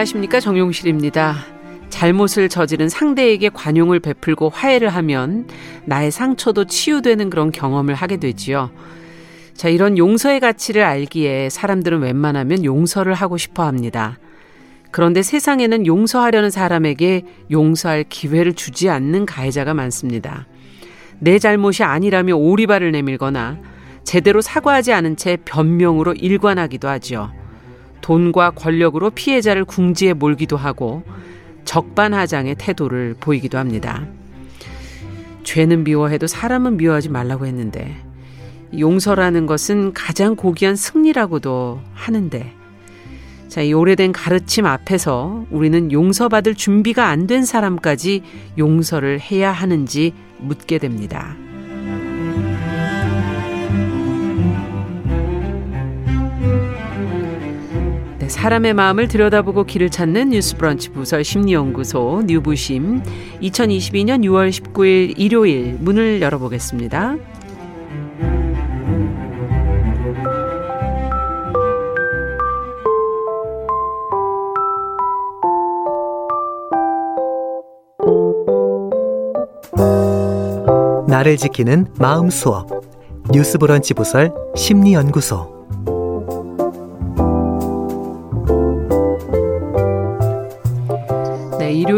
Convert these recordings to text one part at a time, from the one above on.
안녕하십니까 정용실입니다. 잘못을 저지른 상대에게 관용을 베풀고 화해를 하면 나의 상처도 치유되는 그런 경험을 하게 되지요. 자, 이런 용서의 가치를 알기에 사람들은 웬만하면 용서를 하고 싶어 합니다. 그런데 세상에는 용서하려는 사람에게 용서할 기회를 주지 않는 가해자가 많습니다. 내 잘못이 아니라며 오리발을 내밀거나 제대로 사과하지 않은 채 변명으로 일관하기도 하지요. 돈과 권력으로 피해자를 궁지에 몰기도 하고 적반하장의 태도를 보이기도 합니다. 죄는 미워해도 사람은 미워하지 말라고 했는데 용서라는 것은 가장 고귀한 승리라고도 하는데 자, 이 오래된 가르침 앞에서 우리는 용서받을 준비가 안 된 사람까지 용서를 해야 하는지 묻게 됩니다. 사람의 마음을 들여다보고 길을 찾는 뉴스 브런치 부설 심리연구소 뉴부심. 2022년 6월 19일 일요일 문을 열어보겠습니다. 나를 지키는 마음 수업. 뉴스 브런치 부설 심리 연구소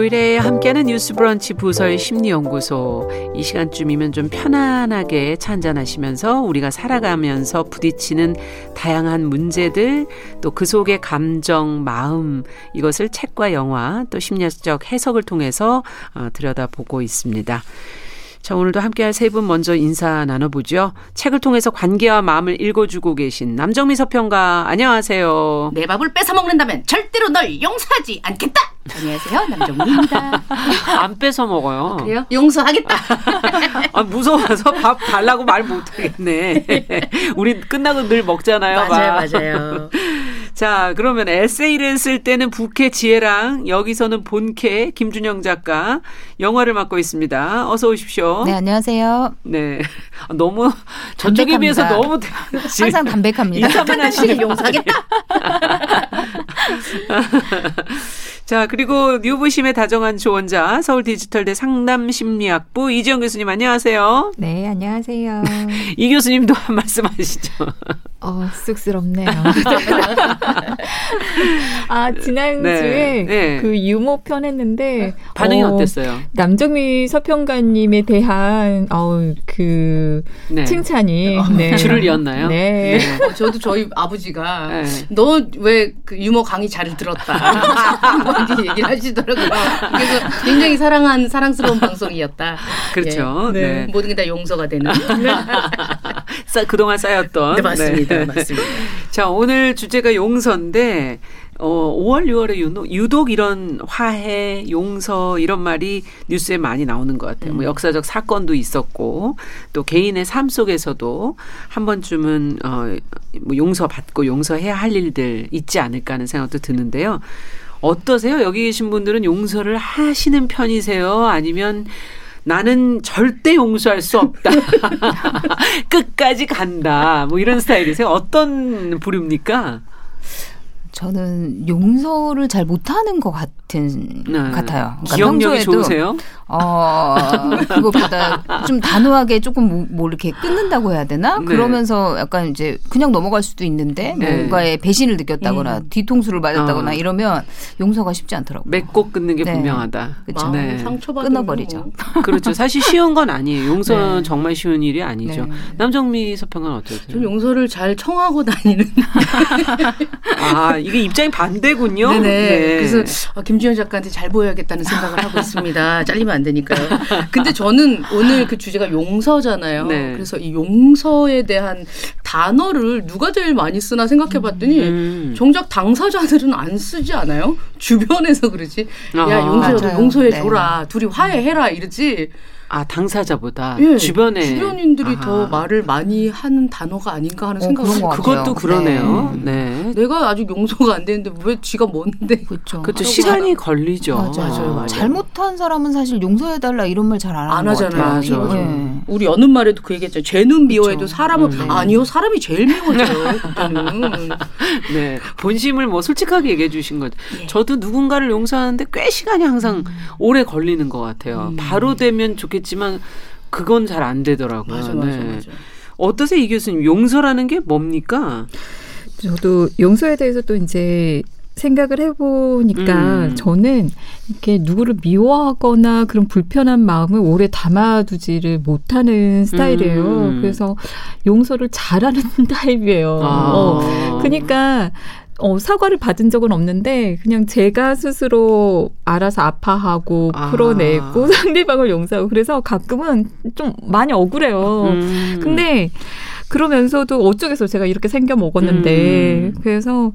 요일에 함께하는 뉴스 브런치 부설 심리연구소. 이 시간쯤이면 좀 편안하게 차 한잔하시면서 우리가 살아가면서 부딪히는 다양한 문제들, 또 그 속의 감정, 마음, 이것을 책과 영화, 또 심리학적 해석을 통해서 어, 들여다보고 있습니다. 자, 오늘도 함께할 세 분 먼저 인사 나눠보죠. 책을 통해서 관계와 마음을 읽어주고 계신 남정미 서평가, 안녕하세요. 내 밥을 뺏어 먹는다면 절대로 널 용서하지 않겠다. 안녕하세요, 남정미입니다. 안 뺏어 먹어요. 그래요? 용서하겠다. 아, 무서워서 밥 달라고 말 못하겠네. 우리 끝나고 늘 먹잖아요. 맞아요, 밥. 맞아요. 자, 그러면 에세이를 쓸 때는 부캐 지혜랑 여기서는 본캐 김준영 작가 영화를 맡고 있습니다. 어서 오십시오. 네, 안녕하세요. 네. 아, 너무 저쪽에. 비해서 너무 항상 담백합니다. 인사만 하시는 용서하겠다. 자, 그리고 뉴부심의 다정한 조언자 서울 디지털대 상담 심리학부 이지영 교수님 안녕하세요. 네, 안녕하세요. 이 교수님도 한 말씀 하시죠. 어, 쑥스럽네요. 아, 지난주에 네, 네. 그 유머 편 했는데 반응이 어, 어, 땠어요 남정미 서평가님에 대한 어, 그 네. 칭찬이 네. 줄을 이었나요? 네. 어, 저도 저희 아버지가 네. 너왜 그 유머 강의 잘 들었다. 한번 얘기를 하시더라고요. 그래서 굉장히 사랑한 사랑스러운 방송이었다. 그렇죠. 예. 네. 모든 게 다 용서가 되는. 쌓- 그동안 쌓였던. 네, 맞습니다. 네. 맞습니다. 자, 오늘 주제가 용서인데, 어, 5월, 6월에 유독, 유독 이런 화해, 용서, 이런 말이 뉴스에 많이 나오는 것 같아요. 음. 뭐 역사적 사건도 있었고, 또 개인의 삶 속에서도 한 번쯤은, 어, 뭐 용서받고 용서해야 할 일들 있지 않을까 하는 생각도 드는데요. 어떠세요? 여기 계신 분들은 용서를 하시는 편이세요? 아니면 나는 절대 용서할 수 없다. 끝까지 간다. 뭐 이런 스타일이세요? 어떤 부류입니까? 저는 용서를 잘 못하는 것 같은 네. 같아요. 그러니까 기억력이 평소에도 좋으세요? 어 그것보다 좀 단호하게 조금 뭐, 뭐 이렇게 끊는다고 해야 되나? 네. 그러면서 약간 이제 그냥 넘어갈 수도 있는데 네. 뭔가의 배신을 느꼈다거나 뒤통수를 맞았다거나 어. 이러면 용서가 쉽지 않더라고요. 맺고 끊는 게 네. 분명하다. 그쵸. 마음 네. 상처받은 끊어버리죠. 뭐. 그렇죠. 사실 쉬운 건 아니에요. 용서는 네. 정말 쉬운 일이 아니죠. 네. 남정미 서평은 어떠세요? 좀 용서를 잘 청하고 다니는. 아, 이게 입장이 반대군요. 네네. 네. 그래서 아, 김지현 작가한테 잘 보여야겠다는 생각을 하고 있습니다. 잘리면 안 되니까요. 근데 저는 오늘 그 주제가 용서잖아요. 네. 그래서 이 용서에 대한 단어를 누가 제일 많이 쓰나 생각해봤더니 음. 정작 당사자들은 안 쓰지 않아요? 주변에서 그러지. 아, 야 용서 맞아요. 용서해 네. 줘라. 둘이 화해해라 이러지. 아 당사자보다 예, 주변에 주변인들이 아하. 더 말을 많이 하는 단어가 아닌가 하는 어, 생각이 들어요. 같아요. 그것도 그러네요. 네. 내가 아직 용서가 안 되는데 왜 지가 뭔데? 그렇죠. 그것도 시간이 걸리죠. 맞아요. 맞아요, 맞아요. 잘못한 사람은 사실 용서해달라 이런 말 잘 안 하잖아요. 같아요. 맞아. 예. 우리 어느 말에도 그 얘기했잖아요. 죄는 미워해도. 사람은 음. 아니요 사람이 제일 미워져요. 네. 본심을 뭐 솔직하게 얘기해 주신 거죠. 예. 저도 누군가를 용서하는데 꽤 시간이 항상 음. 오래 걸리는 것 같아요. 바로 되면 좋겠 지만 그건 잘 안 되더라고요. 맞아 맞아 네. 맞아. 어떠세요, 이 교수님? 용서라는 게 뭡니까? 저도 용서에 대해서 또 이제 생각을 해보니까 음. 저는 이렇게 누구를 미워하거나 그런 불편한 마음을 오래 담아두지를 못하는 스타일이에요. 음. 그래서 용서를 잘하는 타입이에요. 아. 어, 그러니까 어, 사과를 받은 적은 없는데 그냥 제가 스스로 알아서 아파하고 아. 풀어내고 상대방을 용서하고 그래서 가끔은 좀 많이 억울해요. 음. 근데 그러면서도 어쩌겠어요. 제가 이렇게 생겨 먹었는데 음. 그래서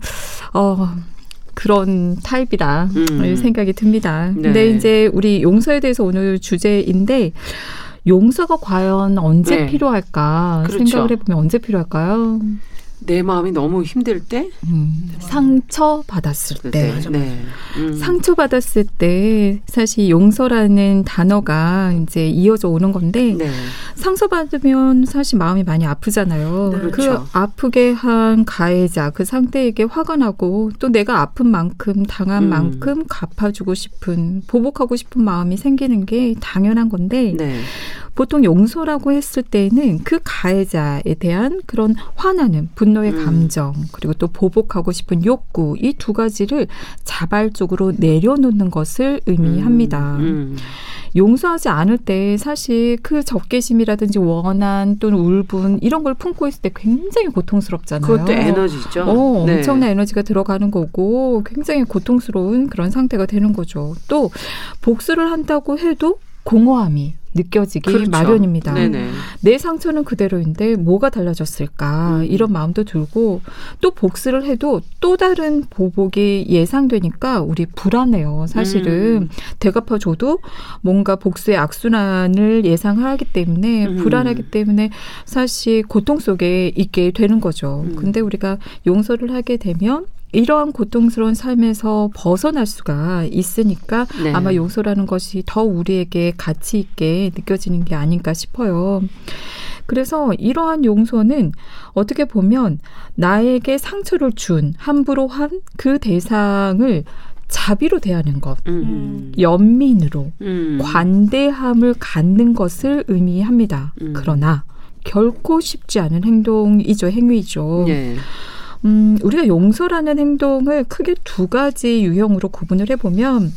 어 그런 타입이다 음. 생각이 듭니다. 네. 근데 이제 우리 용서에 대해서 오늘 주제인데 용서가 과연 언제 네. 필요할까 그렇죠. 생각을 해보면 언제 필요할까요? 내 마음이 너무 힘들 때? 음, 상처 받았을 때. 맞아, 네. 음. 상처 받았을 때 사실 용서라는 단어가 이제 이어져 오는 건데 네. 상처 받으면 사실 마음이 많이 아프잖아요. 네, 그 그렇죠. 아프게 한 가해자, 그 상대에게 화가 나고 또 내가 아픈 만큼 당한 음. 만큼 갚아주고 싶은 보복하고 싶은 마음이 생기는 게 당연한 건데 네. 보통 용서라고 했을 때는 그 가해자에 대한 그런 화나는 분노의 음. 감정 그리고 또 보복하고 싶은 욕구 이 두 가지를 자발적으로 내려놓는 것을 의미합니다. 음. 용서하지 않을 때 사실 그 적개심이라든지 원한 또는 울분 이런 걸 품고 있을 때 굉장히 고통스럽잖아요. 그것도 에너지죠. 어, 네. 엄청난 에너지가 들어가는 거고 굉장히 고통스러운 그런 상태가 되는 거죠. 또 복수를 한다고 해도 공허함이 느껴지기 그렇죠. 마련입니다. 네네. 내 상처는 그대로인데 뭐가 달라졌을까 음. 이런 마음도 들고 또 복수를 해도 또 다른 보복이 예상되니까 우리 불안해요. 사실은 음. 대갚아줘도 뭔가 복수의 악순환을 예상하기 때문에 음. 불안하기 때문에 사실 고통 속에 있게 되는 거죠. 음. 근데 우리가 용서를 하게 되면 이러한 고통스러운 삶에서 벗어날 수가 있으니까 네. 아마 용서라는 것이 더 우리에게 가치 있게 느껴지는 게 아닌가 싶어요. 그래서 이러한 용서는 어떻게 보면 나에게 상처를 준 함부로 한 그 대상을 자비로 대하는 것, 음. 연민으로 음. 관대함을 갖는 것을 의미합니다. 음. 그러나 결코 쉽지 않은 행동이죠, 행위죠. 예. 음, 우리가 용서라는 행동을 크게 두 가지 유형으로 구분을 해보면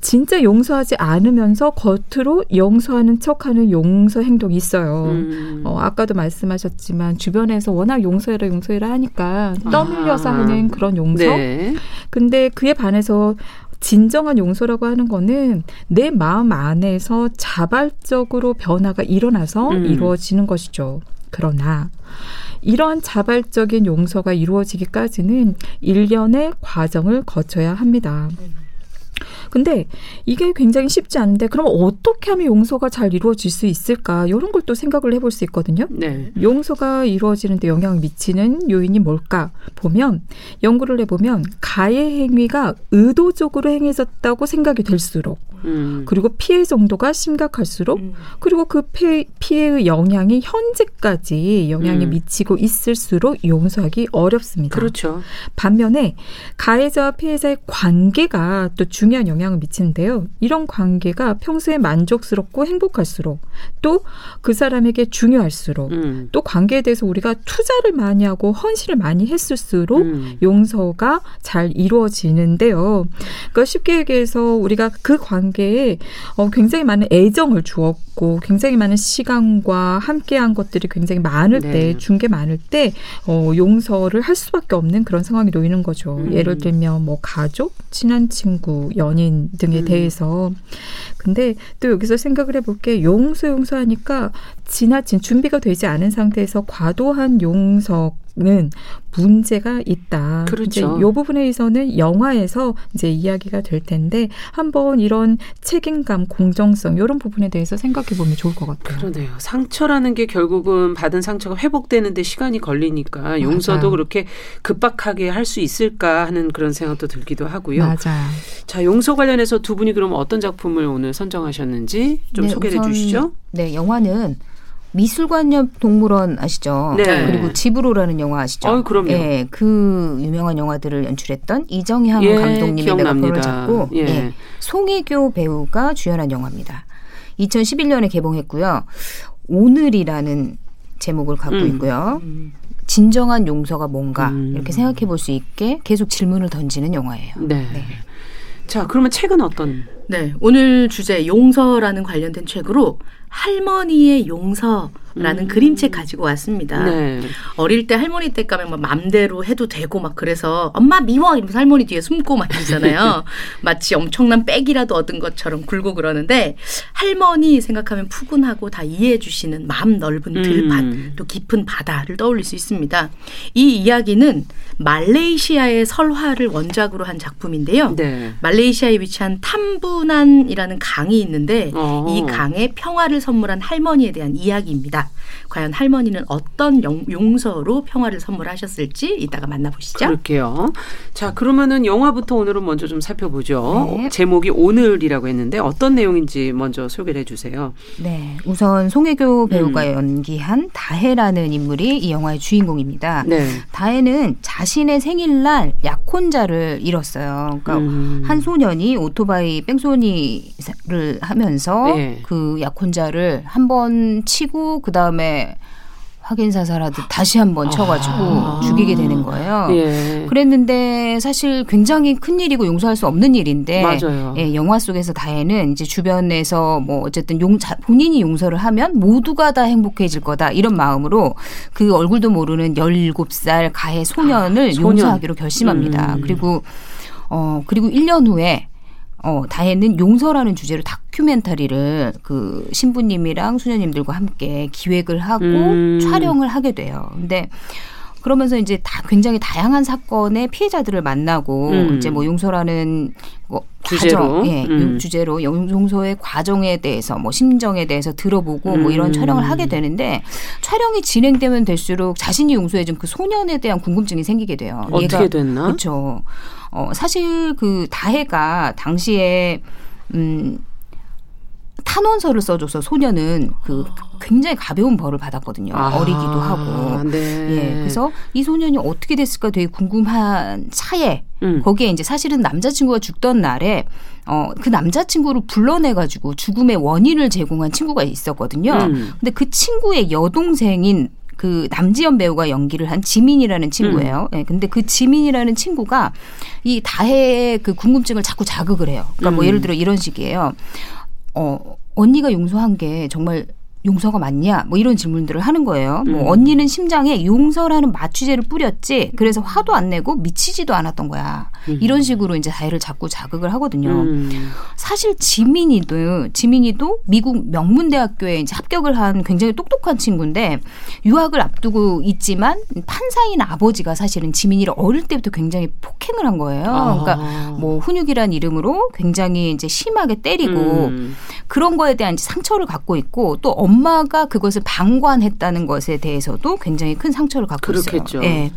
진짜 용서하지 않으면서 겉으로 용서하는 척하는 용서 행동이 있어요. 음. 어, 아까도 말씀하셨지만 주변에서 워낙 용서해라 용서해라 하니까 떠밀려서 아. 하는 그런 용서. 네. 근데 그에 반해서 진정한 용서라고 하는 거는 내 마음 안에서 자발적으로 변화가 일어나서 음. 이루어지는 것이죠. 그러나 이러한 자발적인 용서가 이루어지기까지는 일련의 과정을 거쳐야 합니다. 근데 이게 굉장히 쉽지 않은데 그럼 어떻게 하면 용서가 잘 이루어질 수 있을까? 이런 걸 또 생각을 해볼 수 있거든요. 네. 용서가 이루어지는데 영향을 미치는 요인이 뭘까 보면 연구를 해보면 가해 행위가 의도적으로 행해졌다고 생각이 될수록 음. 그리고 피해 정도가 심각할수록 음. 그리고 그 피, 피해의 영향이 현재까지 영향이 음. 미치고 있을수록 용서하기 어렵습니다. 그렇죠. 반면에 가해자와 피해자의 관계가 또 중요한 영향을 미치는데요. 이런 관계가 평소에 만족스럽고 행복할수록 또 그 사람에게 중요할수록 음. 또 관계에 대해서 우리가 투자를 많이 하고 헌신을 많이 했을수록 음. 용서가 잘 이루어지는데요. 그러니까 쉽게 얘기해서 우리가 그 관계 에 어, 굉장히 많은 애정을 주었고 굉장히 많은 시간과 함께한 것들이 굉장히 많을 네. 때, 준게 많을 때 어, 용서를 할 수밖에 없는 그런 상황이 놓이는 거죠. 음. 예를 들면 뭐 가족, 친한 친구, 연인 등에 음. 대해서 근데 또 여기서 생각을 해볼게 용서 용서하니까 지나친 준비가 되지 않은 상태에서 과도한 용서는 문제가 있다. 그렇죠. 이제 이 부분에 있어서는 영화에서 이제 이야기가 될 텐데 한번 이런 책임감, 공정성 이런 부분에 대해서 생각해 보면 좋을 것 같아요. 그러네요. 상처라는 게 결국은 받은 상처가 회복되는데 시간이 걸리니까 용서도 맞아요. 그렇게 급박하게 할 수 있을까 하는 그런 생각도 들기도 하고요. 맞아요. 자, 용서 관련해서 두 분이 그럼 어떤 작품을 오늘 선정하셨는지 좀 네, 소개해 우선, 주시죠. 네, 영화는 미술관옆 동물원 아시죠? 네. 그리고 집으로라는 영화 아시죠? 어이, 그럼요. 예, 그 유명한 영화들을 연출했던 이정향 예, 감독님의 기억납니다. 메가폰을 잡고 예. 예, 송혜교 배우가 주연한 영화입니다. 2011년에 개봉했고요. 오늘이라는 제목을 갖고 음. 있고요. 진정한 용서가 뭔가 음. 이렇게 생각해 볼 수 있게 계속 질문을 던지는 영화예요. 네. 네. 자, 그러면 책은 어떤? 네, 오늘 주제 용서라는 관련된 책으로 할머니의 용서라는 그림책 가지고 왔습니다. 네. 어릴 때 할머니 댁 가면 막 맘대로 해도 되고 막 그래서 엄마 미워 이러면서 할머니 뒤에 숨고 막 이러잖아요. 마치 엄청난 빽이라도 얻은 것처럼 굴고 그러는데 할머니 생각하면 푸근하고 다 이해해 주시는 마음 넓은 들밭 음. 또 깊은 바다를 떠올릴 수 있습니다. 이 이야기는 말레이시아의 설화를 원작으로 한 작품인데요. 네. 말레이시아에 위치한 탐부 난이라는 강이 있는데 어. 이 강에 평화를 선물한 할머니에 대한 이야기입니다. 과연 할머니는 어떤 용, 용서로 평화를 선물하셨을지 이따가 만나보시죠. 그럴게요. 자, 그러면은 영화부터 오늘은 먼저 좀 살펴보죠. 네. 제목이 오늘이라고 했는데 어떤 내용인지 먼저 소개를 해주세요. 네, 우선 송혜교 배우가 연기한 다혜라는 인물이 이 영화의 주인공입니다. 네. 다혜는 자신의 생일날 약혼자를 잃었어요. 그러니까 음. 한 소년이 오토바이 뺑소 니를 하면서 예. 그 약혼자를 한 번 치고 그 다음에 확인 사살하듯 다시 한번 쳐가지고 아. 죽이게 되는 거예요. 예. 그랬는데 사실 굉장히 큰 일이고 용서할 수 없는 일인데 맞아요. 예, 영화 속에서 다혜는 이제 주변에서 뭐 어쨌든 용 자, 본인이 용서를 하면 모두가 다 행복해질 거다 이런 마음으로 그 얼굴도 모르는 17살 가해 소년을 아, 소년. 용서하기로 결심합니다. 음. 그리고 어 그리고 1년 후에 어, 다혜는 용서라는 주제로 다큐멘터리를 그 신부님이랑 수녀님들과 함께 기획을 하고 음. 촬영을 하게 돼요. 근데 그러면서 이제 다 굉장히 다양한 사건의 피해자들을 만나고 음. 이제 뭐 용서라는 뭐 주제로? 과정, 예, 음. 용- 주제로 용- 용서의 과정에 대해서 뭐 심정에 대해서 들어보고 뭐 이런 음. 촬영을 하게 되는데 촬영이 진행되면 될수록 자신이 용서해준 그 소년에 대한 궁금증이 생기게 돼요. 어떻게 됐나? 그렇죠. 어, 사실 그 다혜가 당시에 음 탄원서를 써줘서 소년은 그 굉장히 가벼운 벌을 받았거든요. 아, 어리기도 하고. 네. 예, 그래서 이 소년이 어떻게 됐을까 되게 궁금한 차에 음. 거기에 이제 사실은 남자친구가 죽던 날에 어, 그 남자친구를 불러내가지고 죽음의 원인을 제공한 친구가 있었거든요. 음. 근데 그 친구의 여동생인 그 남지연 배우가 연기를 한 지민이라는 친구예요. 음. 예, 근데 그 지민이라는 친구가 이 다혜의 그 궁금증을 자꾸 자극을 해요. 그러니까 뭐 음. 예를 들어 이런 식이에요. 어, 언니가 용서한 게 정말 용서가 맞냐? 뭐 이런 질문들을 하는 거예요. 뭐 음. 언니는 심장에 용서라는 마취제를 뿌렸지. 그래서 화도 안 내고 미치지도 않았던 거야. 이런 식으로 이제 다혜를 자꾸 자극을 하거든요. 음. 사실 지민이도 지민이도 미국 명문대학교에 이제 합격을 한 굉장히 똑똑한 친구인데 유학을 앞두고 있지만 판사인 아버지가 사실은 지민이를 어릴 때부터 굉장히 폭행을 한 거예요. 아. 그러니까 뭐 훈육이란 이름으로 굉장히 이제 심하게 때리고 음. 그런 거에 대한 이제 상처를 갖고 있고 또 엄마 가 그것을 방관했다는 것에 대해서도 굉장히 큰 상처를 갖고 그렇겠죠. 있어요. 예.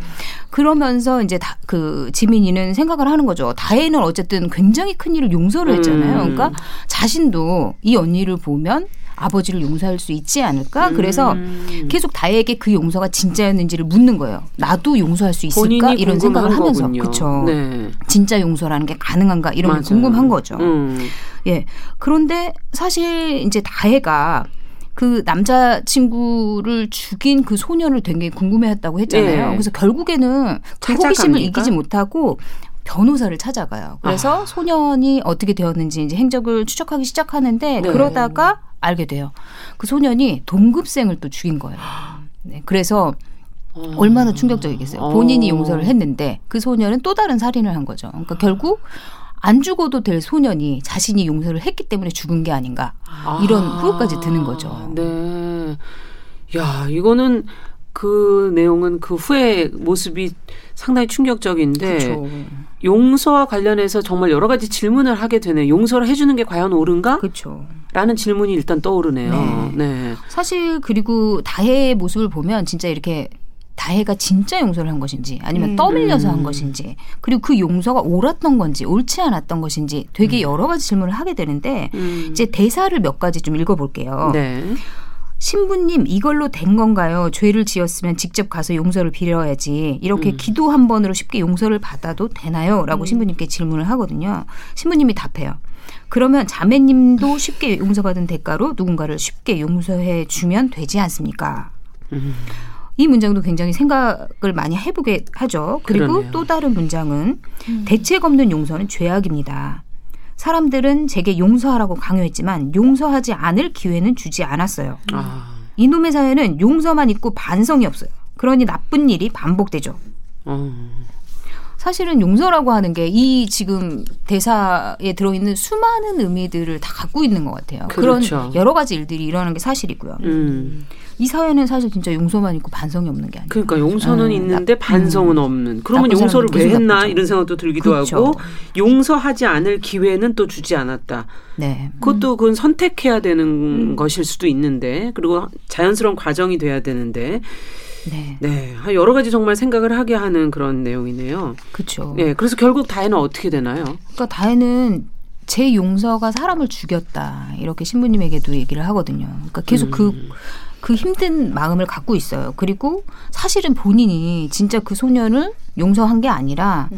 그러면서 이제 다, 그 지민이는 생각을 하는 거죠. 다혜는 어쨌든 굉장히 큰 일을 용서를 했잖아요. 음. 그러니까 자신도 이 언니를 보면 아버지를 용서할 수 있지 않을까? 그래서 음. 계속 다혜에게 그 용서가 진짜였는지를 묻는 거예요. 나도 용서할 수 있을까? 이런 생각을 하면서. 그렇죠. 네. 진짜 용서라는 게 가능한가? 이런 맞아요. 게 궁금한 거죠. 음. 예. 그런데 사실 이제 다혜가 그 남자친구를 죽인 그 소년을 되게 궁금해했다고 했잖아요. 예. 그래서 결국에는 그? 호기심을 이기지 못하고 변호사를 찾아가요. 그래서 아. 소년이 어떻게 되었는지 이제 행적을 추적하기 시작하는데 네. 그러다가 알게 돼요. 그 소년이 동급생을 또 죽인 거예요. 네. 그래서 어. 얼마나 충격적이겠어요. 어. 본인이 용서를 했는데 그 소년은 또 다른 살인을 한 거죠. 그러니까 결국 안 죽어도 될 소년이 자신이 용서를 했기 때문에 죽은 게 아닌가 이런 아, 후회까지 드는 거죠. 네. 야, 이거는 그 내용은 그 후에 모습이 상당히 충격적인데 그렇죠. 용서와 관련해서 정말 여러 가지 질문을 하게 되네. 용서를 해주는 게 과연 옳은가? 그렇죠. 라는 질문이 일단 떠오르네요. 네. 네. 사실 그리고 다혜의 모습을 보면 진짜 이렇게 다혜가 진짜 용서를 한 것인지 아니면 음. 떠밀려서 음. 한 것인지 그리고 그 용서가 옳았던 건지 옳지 않았던 것인지 되게 여러 가지 질문을 하게 되는데 음. 이제 대사를 몇 가지 좀 읽어볼게요. 네. 신부님 이걸로 된 건가요? 죄를 지었으면 직접 가서 용서를 빌어야지 이렇게 음. 기도 한 번으로 쉽게 용서를 받아도 되나요? 라고 신부님께 질문을 하거든요. 신부님이 답해요. 그러면 자매님도 쉽게 용서받은 대가로 누군가를 쉽게 용서해 주면 되지 않습니까? 음. 이 문장도 굉장히 생각을 많이 해보게 하죠. 그리고 그러네요. 또 다른 문장은 대책 없는 용서는 죄악입니다. 사람들은 제게 용서하라고 강요했지만 용서하지 않을 기회는 주지 않았어요. 아. 이놈의 사회는 용서만 있고 반성이 없어요. 그러니 나쁜 일이 반복되죠. 어. 사실은 용서라고 하는 게 이 지금 대사에 들어있는 수많은 의미들을 다 갖고 있는 것 같아요. 그 그렇죠. 런 여러 가지 일들이 일어나는 게 사실이고요. 음. 이 사회는 사실 진짜 용서만 있고 반성이 없는 게 아니에요. 그러니까 용서는 음, 있는데 반성은 없는. 그러면 용서를 왜 했나. 이런 생각도 들기도 그렇죠. 하고 용서하지 않을 기회는 또 주지 않았다. 네. 그것도 그건 선택해야 되는 음. 것일 수도 있는데 그리고 자연스러운 과정이 돼야 되는데 네. 네 여러 가지 정말 생각을 하게 하는 그런 내용이네요. 그렇죠. 네 그래서 결국 다혜는 어떻게 되나요? 그러니까 다혜는 제 용서가 사람을 죽였다 이렇게 신부님에게도 얘기를 하거든요. 그러니까 계속 그 음. 그 힘든 마음을 갖고 있어요. 그리고 사실은 본인이 진짜 그 소년을 용서한 게 아니라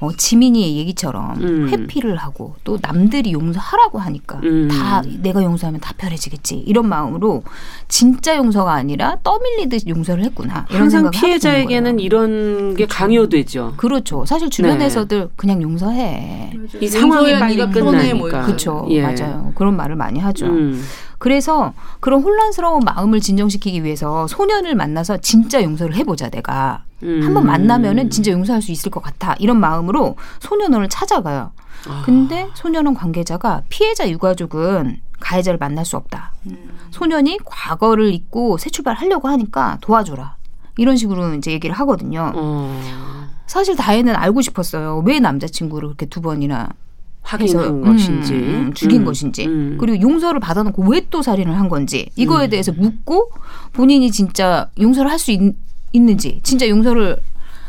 어, 지민이의 얘기처럼 음. 회피를 하고 또 남들이 용서하라고 하니까 음. 다 내가 용서하면 다 편해지겠지 이런 마음으로 진짜 용서가 아니라 떠밀리듯 용서를 했구나 이런 항상 피해자에게는. 이런 게 강요되죠. 그렇죠. 사실 주변에서들 그냥 용서해. 이 상황이 빨리 편해, 뭐 끝나니까. 그렇죠. 예. 맞아요. 그런 말을 많이 하죠. 음. 그래서 그런 혼란스러운 마음을 진정시키기 위해서 소년을 만나서 진짜 용서를 해보자 내가 음. 한번 만나면은 진짜 용서할 수 있을 것 같아 이런 마음으로 소년원을 찾아가요. 아. 근데 소년원 관계자가 피해자 유가족은 가해자를 만날 수 없다. 소년이 과거를 잊고 새 출발하려고 하니까 도와줘라. 이런 식으로 이제 얘기를 하거든요. 어. 사실 다혜는 알고 싶었어요. 왜 남자친구를 그렇게 두 번이나 확인한 해서, 것인지 음, 음, 죽인 음, 것인지 음. 그리고 용서를 받아놓고 왜 또 살인을 한 건지 이거에 음. 대해서 묻고 본인이 진짜 용서를 할 수 있는지 진짜 용서를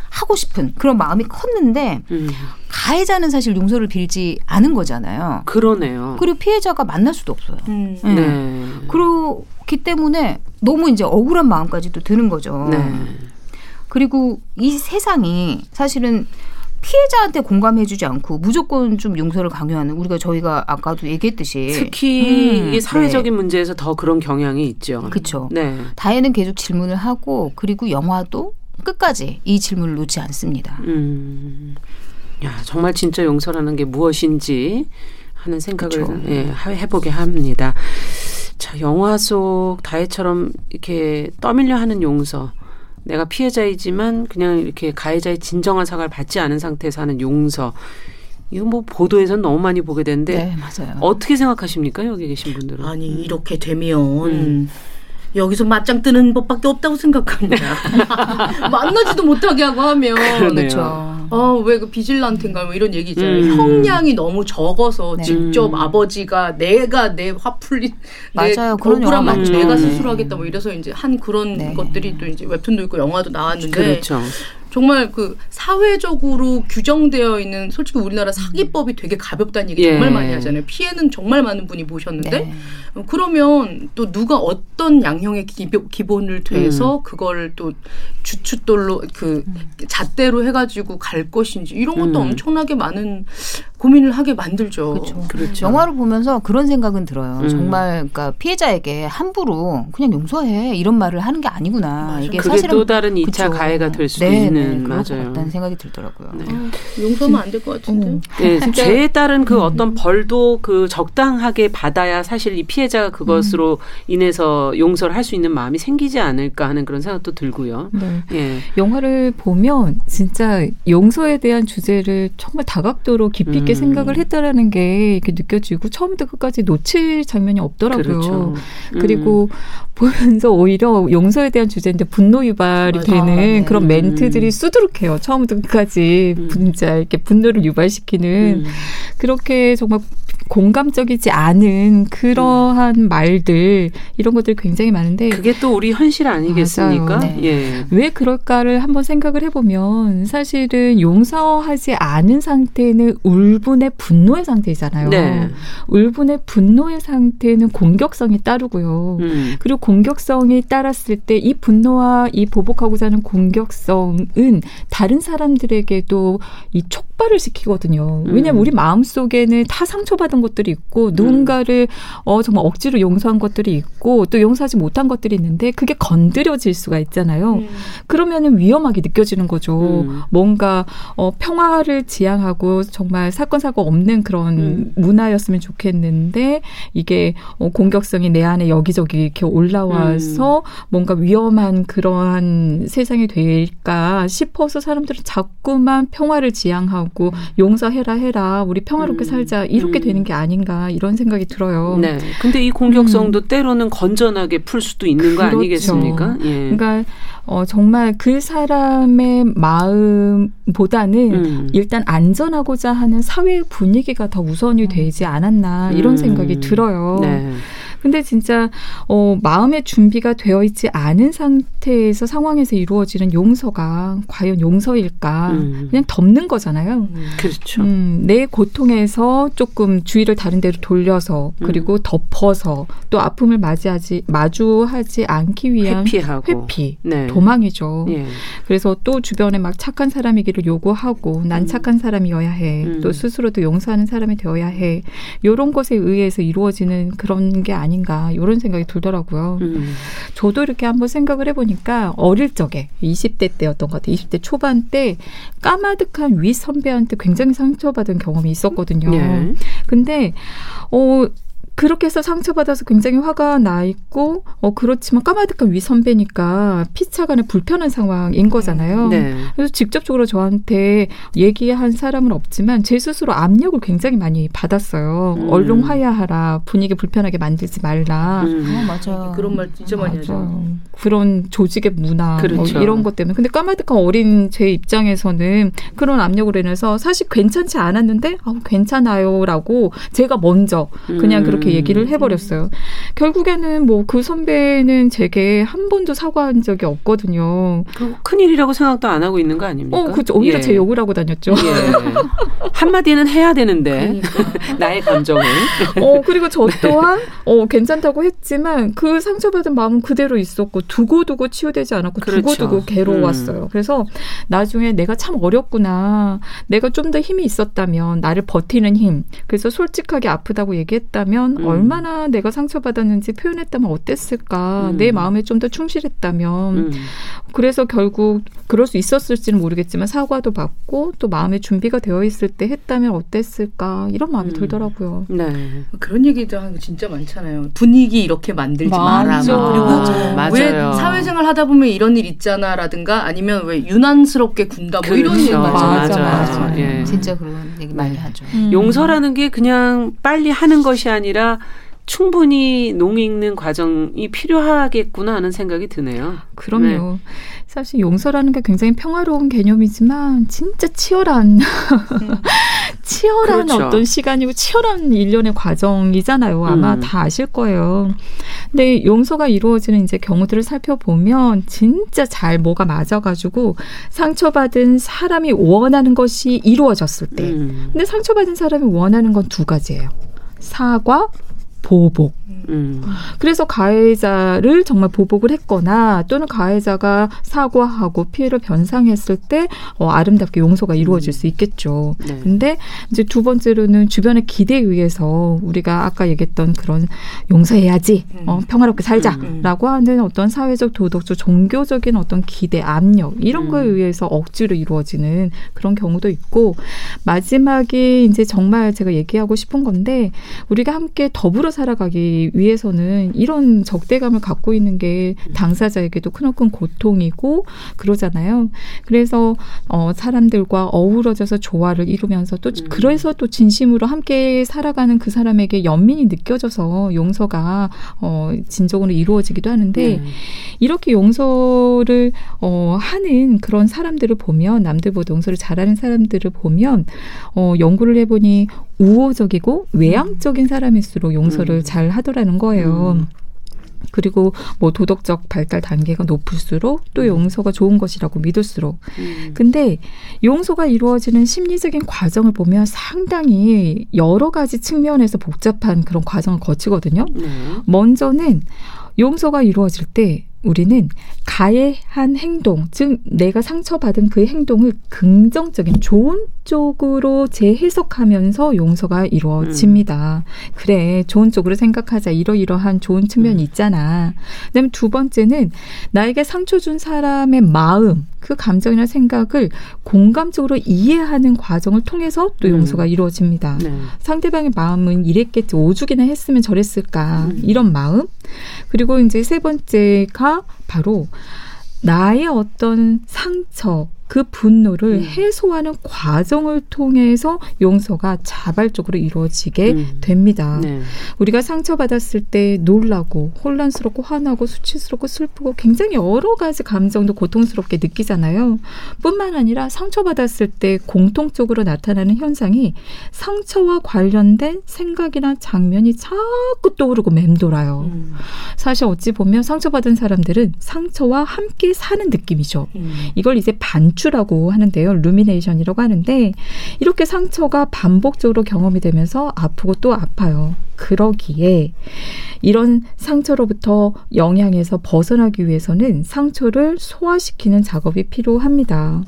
하고 싶은 그런 마음이 컸는데 음. 가해자는 사실 용서를 빌지 않은 거잖아요. 그러네요. 그리고 피해자가 만날 수도 없어요. 음. 네. 네. 그렇기 때문에 너무 이제 억울한 마음까지도 드는 거죠. 네. 그리고 이 세상이 사실은 피해자한테 공감해주지 않고 무조건 좀 용서를 강요하는 우리가 저희가 아까도 얘기했듯이 특히 음, 이게 사회적인 문제에서 더 그런 경향이 있죠. 그쵸. 네. 다혜는 계속 질문을 하고 그리고 영화도 끝까지 이 질문을 놓지 않습니다. 음. 야, 정말 진짜 용서라는 게 무엇인지 하는 생각을. 예, 하- 해보게 합니다. 자, 영화 속 다혜처럼 이렇게 떠밀려 하는 용서. 내가 피해자이지만 그냥 이렇게 가해자의 진정한 사과를 받지 않은 상태에서 하는 용서. 이거 뭐 보도에서는 너무 많이 보게 되는데 네, 맞아요. 어떻게 생각하십니까? 여기 계신 분들은. 아니 이렇게 되면 음. 여기서 맞짱 뜨는 법밖에 없다고 생각합니다. 만나지도 못하게 하고 하면. 그렇죠. 어왜 그 비질란테인가 뭐 이런 얘기 있잖아요. 음. 형량이 너무 적어서 네. 직접 음. 아버지가 내가 내 화풀리 내 맞아요. 그런 억울한 많죠. 내가 네. 스스로 하겠다 뭐 이래서 이제 한 그런 네. 것들이 또 이제 웹툰도 있고 영화도 나왔는데 그렇죠. 정말 그 사회적으로 규정되어 있는 솔직히 우리나라 사기법이 되게 가볍다는 얘기 예. 정말 많이 하잖아요. 피해는 정말 많은 분이 보셨는데 네. 어, 그러면 또 누가 어떤 양형의 기본, 기본을 돼서 그걸 또 주춧돌로 그 잣대로 해가지고 갈 것인지 이런 것도 음. 엄청나게 많은 고민을 하게 만들죠. 그렇죠. 그렇죠. 영화를 보면서 그런 생각은 들어요. 음. 정말 그러니까 피해자에게 함부로 그냥 용서해 이런 말을 하는 게 아니구나. 맞아요. 이게 그게 사실은 또 다른 2차 그쵸. 가해가 될 수도 네, 있는 네, 그럴 것 맞아요. 같다는 생각이 들더라고요. 네. 아, 용서하면 안 될 것 같은데. 네, 진짜- 죄에 따른 그 어떤 벌도 그 적당하게 받아야 사실 이 피해자가 그것으로 인해서 용서를 할 수 있는 마음이 생기지 않을까 하는 그런 생각도 들고요. 네. 예. 영화를 보면 진짜 용서에 대한 주제를 정말 다각도로 깊이 있게 깊게 생각을 했다라는 게 이렇게 느껴지고 처음부터 끝까지 놓칠 장면이 없더라고요. 그렇죠. 그리고 보면서 오히려 용서에 대한 주제인데 분노 유발이 맞아. 되는 네. 그런 음. 멘트들이 수두룩해요. 처음부터 끝까지 음. 진짜 이렇게 분노를 유발시키는 음. 그렇게 정말 공감적이지 않은 그러한 말들 이런 것들이 굉장히 많은데 그게 또 우리 현실 아니겠습니까? 네. 예. 왜 그럴까를 한번 생각을 해보면 사실은 용서하지 않은 상태는 울분의 분노의 상태이잖아요. 네. 울분의 분노의 상태는 공격성이 따르고요. 음. 그리고 공격성이 따랐을 때 이 분노와 이 보복하고자 하는 공격성은 다른 사람들에게도 이 촉발을 시키거든요. 왜냐하면 음. 우리 마음 속에는 다 상처받은 것들이 있고 누군가를 어 정말 억지로 용서한 것들이 있고 또 용서하지 못한 것들이 있는데 그게 건드려질 수가 있잖아요. 음. 그러면은 위험하게 느껴지는 거죠. 음. 뭔가 어 평화를 지향하고 정말 사건 사고 없는 그런 음. 문화였으면 좋겠는데 이게 어 공격성이 내 안에 여기저기 이렇게 올라와서 뭔가 위험한 그러한 세상이 될까 싶어서 사람들은 자꾸만 평화를 지향하고 용서해라 해라 우리 평화롭게 음. 살자 이렇게 음. 되는 게 아닌가 이런 생각이 들어요. 네. 근데 이 공격성도 때로는 건전하게 풀 수도 있는 거 음. 그렇죠. 아니겠습니까? 예. 그러니까 어, 정말 그 사람의 마음보다는 음. 일단 안전하고자 하는 사회 분위기가 더 우선이 되지 않았나 이런 음. 생각이 들어요. 네. 근데 진짜 어, 마음의 준비가 되어 있지 않은 상태에서 상황에서 이루어지는 용서가 과연 용서일까? 음. 그냥 덮는 거잖아요. 그렇죠. 음, 내 고통에서 조금 주의를 다른 데로 돌려서 그리고 음. 덮어서 또 아픔을 맞이하지 마주하지 않기 위한 회피하고. 회피, 네. 도망이죠. 예. 그래서 또 주변에 막 착한 사람이기를 요구하고 난 음. 착한 사람이어야 해. 음. 또 스스로도 용서하는 사람이 되어야 해. 요런 것에 의해서 이루어지는 그런 게 아 닌가 이런 생각이 들더라고요. 음. 저도 이렇게 한번 생각을 해보니까 어릴 적에 20대 때였던 것 같아요. 20대 초반 때 까마득한 위 선배한테 굉장히 상처받은 경험이 있었거든요. 예. 근데 어 그렇게 해서 상처받아서 굉장히 화가 나 있고 어 그렇지만 까마득한 위 선배니까 피차 간에 불편한 상황인 거잖아요. 네. 그래서 직접적으로 저한테 얘기한 사람은 없지만 제 스스로 압력을 굉장히 많이 받았어요. 음. 얼른 화해하라. 분위기 불편하게 만들지 말라. 음. 어, 맞아요. 그런 말 진짜 많이 하죠. 그런 조직의 문화 뭐 그렇죠. 이런 것 때문에 근데 까마득한 어린 제 입장에서는 그런 압력으로 인해서 사실 괜찮지 않았는데 아, 괜찮아요라고 제가 먼저 그냥 음. 그렇게 얘기를 해버렸어요. 결국에는 뭐 그 선배는 제게 한 번도 사과한 적이 없거든요. 그 큰일이라고 생각도 안 하고 있는 거 아닙니까? 어, 그죠. 오히려 예. 제 욕을 하고 다녔죠. 예. 한마디는 해야 되는데 그러니까. 나의 감정을 어, 그리고 저 또한, 어, 괜찮다고 했지만, 그 상처받은 마음은 그대로 있었고, 두고두고 치유되지 않았고, 그렇죠. 두고두고 괴로웠어요. 그래서 나중에 내가 참 어렵구나. 내가 좀 더 힘이 있었다면, 나를 버티는 힘. 그래서 솔직하게 아프다고 얘기했다면, 음. 얼마나 내가 상처받았는지 표현했다면 어땠을까. 음. 내 마음에 좀 더 충실했다면. 음. 그래서 결국 그럴 수 있었을지는 모르겠지만, 사과도 받고, 또 마음의 준비가 되어 있을 때 했다면 어땠을까. 이런 마음이 음. 들더라고요. 네. 그런 얘기도 하는 거 진짜 많잖아요. 분위기 이렇게 만들지 마라. 맞아. 막. 그리고 맞아요. 맞아요. 왜 사회생활 하다 보면 이런 일 있잖아라든가 아니면 왜 유난스럽게 군다 뭐 이런 그렇죠. 얘기 많이 맞아, 하잖아요. 맞아. 맞아요. 예. 진짜 그런 얘기 많이 하죠. 음. 용서라는 게 그냥 빨리 하는 것이 아니라 충분히 농익는 과정이 필요하겠구나 하는 생각이 드네요. 그럼요. 사실 용서라는 게 굉장히 평화로운 개념이지만 진짜 치열한 치열한 그렇죠. 어떤 시간이고 치열한 일련의 과정이잖아요. 아마 음. 다 아실 거예요. 근데 용서가 이루어지는 이제 경우들을 살펴보면 진짜 잘 뭐가 맞아가지고 상처받은 사람이 원하는 것이 이루어졌을 때. 음. 근데 상처받은 사람이 원하는 건 두 가지예요. 사과, 보복. 음. 그래서 가해자를 정말 보복을 했거나 또는 가해자가 사과하고 피해를 변상했을 때 어, 아름답게 용서가 이루어질 수 있겠죠. 네. 근데 이제 두 번째로는 주변의 기대에 의해서 우리가 아까 얘기했던 그런 용서해야지, 어, 평화롭게 살자라고 하는 어떤 사회적, 도덕적, 종교적인 어떤 기대, 압력 이런 거에 음. 의해서 억지로 이루어지는 그런 경우도 있고 마지막에 이제 정말 제가 얘기하고 싶은 건데 우리가 함께 더불어 살아가기 위해서는 이런 적대감을 갖고 있는 게 당사자에게도 크나큰 고통이고 그러잖아요. 그래서 어 사람들과 어우러져서 조화를 이루면서 또 음. 그래서 또 진심으로 함께 살아가는 그 사람에게 연민이 느껴져서 용서가 어 진정으로 이루어지기도 하는데 네. 이렇게 용서를 어 하는 그런 사람들을 보면 남들보다 용서를 잘하는 사람들을 보면 어 연구를 해보니 우호적이고 외향적인 사람일수록 용서를 음. 잘 하더라는 거예요. 음. 그리고 뭐 도덕적 발달 단계가 높을수록 또 용서가 좋은 것이라고 믿을수록 음. 근데 용서가 이루어지는 심리적인 과정을 보면 상당히 여러 가지 측면에서 복잡한 그런 과정을 거치거든요. 네. 먼저는 용서가 이루어질 때 우리는 가해한 행동, 즉 내가 상처받은 그 행동을 긍정적인 좋은 쪽으로 재해석하면서 용서가 이루어집니다. 그래, 좋은 쪽으로 생각하자. 이러이러한 좋은 측면이 음. 있잖아. 그다음에 두 번째는 나에게 상처 준 사람의 마음, 그 감정이나 생각을 공감적으로 이해하는 과정을 통해서 또 음. 용서가 이루어집니다. 네. 상대방의 마음은 이랬겠지 오죽이나 했으면 저랬을까 음. 이런 마음 그리고 이제 세 번째가 바로 나의 어떤 상처 그 분노를 음. 해소하는 과정을 통해서 용서가 자발적으로 이루어지게 음. 됩니다. 네. 우리가 상처받았을 때 놀라고 혼란스럽고 화나고 수치스럽고 슬프고 굉장히 여러 가지 감정도 고통스럽게 느끼잖아요. 뿐만 아니라 상처받았을 때 공통적으로 나타나는 현상이 상처와 관련된 생각이나 장면이 자꾸 떠오르고 맴돌아요. 음. 사실 어찌 보면 상처받은 사람들은 상처와 함께 사는 느낌이죠. 음. 이걸 이제 반추라고 하는데요. rumination이라고 하는데 이렇게 상처가 반복적으로 경험이 되면서 아프고 또 아파요. 그러기에 이런 상처로부터 영향에서 벗어나기 위해서는 상처를 소화시키는 작업이 필요합니다.